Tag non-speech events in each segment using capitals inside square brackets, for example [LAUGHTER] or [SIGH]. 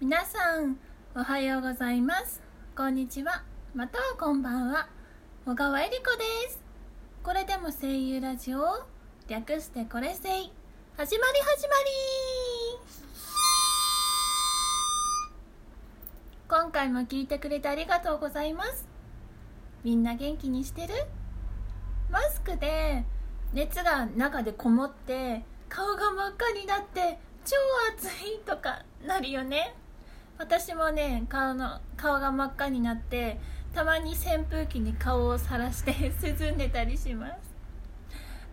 皆さんおはようございます。こんにちは。またはこんばんは。小川恵理子です。これでも声優ラジオ略してこれせい。始まり始まり。今回も聞いてくれてありがとうございます。みんな元気にしてる？マスクで熱が中でこもって顔が真っ赤になって超暑いとかなるよね。私もね顔の顔が真っ赤になってたまに扇風機に顔をさらして [LAUGHS] 涼んでたりします。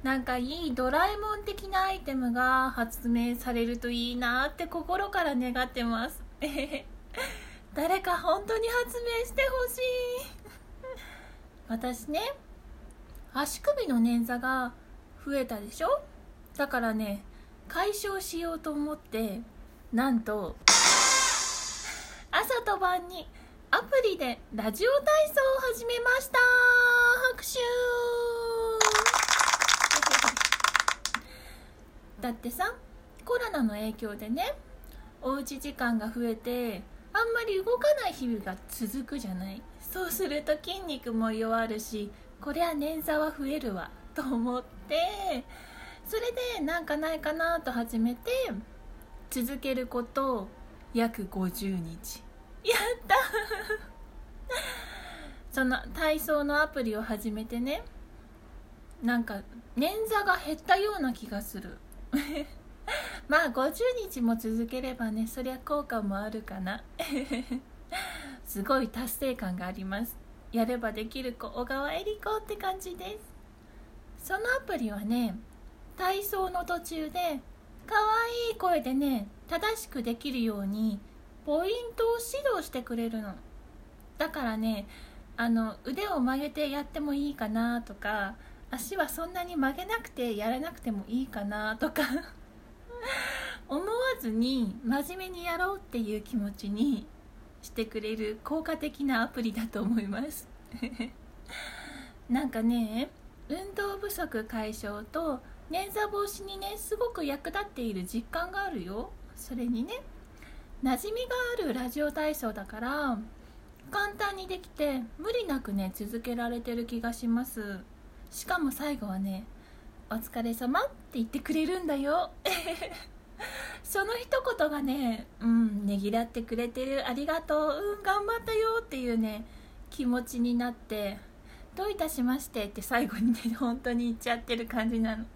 なんかいいドラえもん的なアイテムが発明されるといいなって心から願ってます。[LAUGHS] 誰か本当に発明してほしい。私ね足首の捻挫が増えたでしょ？だからね解消しようと思ってなんと朝と晩にアプリでラジオ体操を始めました。拍手。だってさコロナの影響でねおうち時間が増えてあんまり動かない日々が続くじゃない。そうすると筋肉も弱るしこりゃ捻挫は増えるわと思ってそれでなんかないかなと始めて続けること約50日。やった。その体操のアプリを始めてねなんか捻挫が減ったような気がする。[LAUGHS] まあ50日も続ければねそりゃ効果もあるかな。[LAUGHS] すごい達成感があります。やればできる子小川恵理子って感じです。そのアプリはね体操の途中で可愛い声でね正しくできるようにポイントを指導してくれるの。だからねあの腕を曲げてやってもいいかなとか足はそんなに曲げなくてやらなくてもいいかなとか [LAUGHS] 思わずに真面目にやろうっていう気持ちにしてくれる効果的なアプリだと思います。[LAUGHS] なんかね運動不足解消と捻挫防止にねすごく役立っている実感があるよ。それにね馴染みがあるラジオ体操だから簡単にできて無理なくね続けられてる気がします。しかも最後はね「お疲れ様って言ってくれるんだよ。[LAUGHS] その一言がねうんねぎらってくれてる。ありがとう。うん頑張ったよっていうね気持ちになってどういたしましてって最後にね本当に言っちゃってる感じなの。[LAUGHS]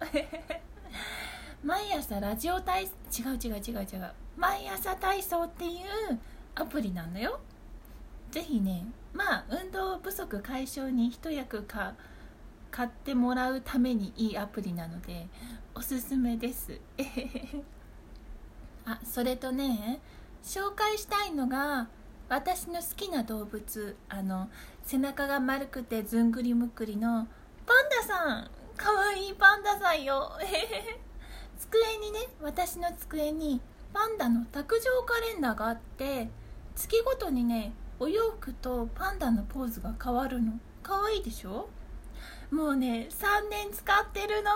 毎朝ラジオ体違う違う違う違う。毎朝体操っていうアプリなのよ。ぜひねまあ運動不足解消に一役か買ってもらうためにいいアプリなのでおすすめです。[LAUGHS] あそれとね紹介したいのが私の好きな動物あの背中が丸くてずんぐりむっくりのパンダさん。かわいいパンダさんよ。[LAUGHS] 机にね私の机にパンダの卓上カレンダーがあって月ごとにねお洋服とパンダのポーズが変わるの。かわいいでしょ？もうね3年使ってるの。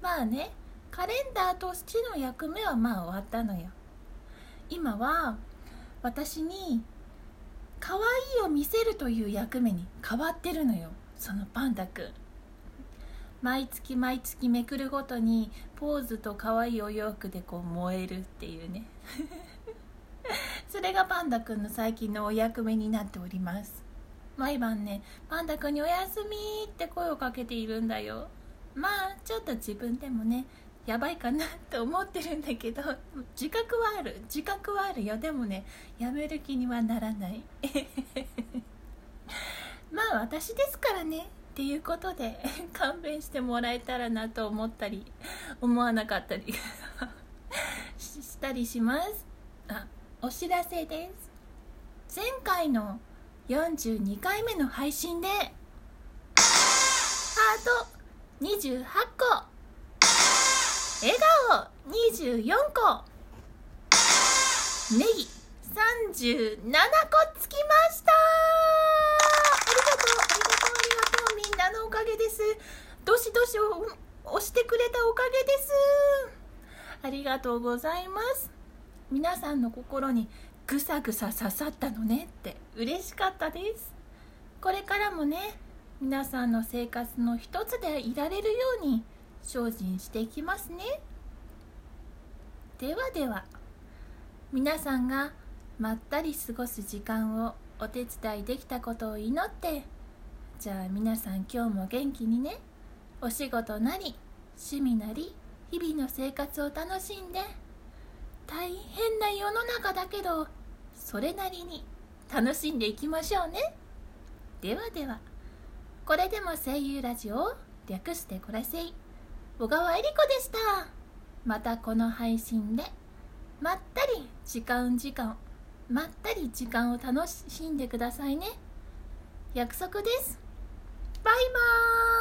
まあねカレンダーとしての役目はまあ終わったのよ。今は私に可愛いを見せるという役目に変わってるのよそのパンダくん。毎月毎月めくるごとにポーズと可愛いお洋服でこう燃えるっていうね。[LAUGHS] それがパンダくんの最近のお役目になっております。毎晩ねパンダくんにおやすみって声をかけているんだよ。まあちょっと自分でもねやばいかなって思ってるんだけど自覚はある。自覚はあるよ。でもねやめる気にはならない。[LAUGHS] まあ私ですからね。っていうことで [LAUGHS] 勘弁してもらえたらなと思ったり思わなかったり [LAUGHS] したりします。あお知らせです。前回の42回目の配信でハート28個笑顔24個ネギ37個つきましたありがとうありがとうありがとうみんなのおかげですどしどし押してくれたおかげです。ありがとうございます。皆さんの心にぐさぐさ刺さったのねって嬉しかったです。これからもね皆さんの生活の一つでいられるように精進していきますね。ではでは皆さんがまったり過ごす時間をお手伝いできたことを祈ってじゃあ皆さん今日も元気にね。お仕事なり趣味なり日々の生活を楽しんで大変な世の中だけどそれなりに楽しんでいきましょうね。ではではこれでも声優ラジオ略してこらせい。小川恵理子でした。またこの配信でまったり時間時間まったり時間を楽しんでくださいね。約束です。バイバーイ。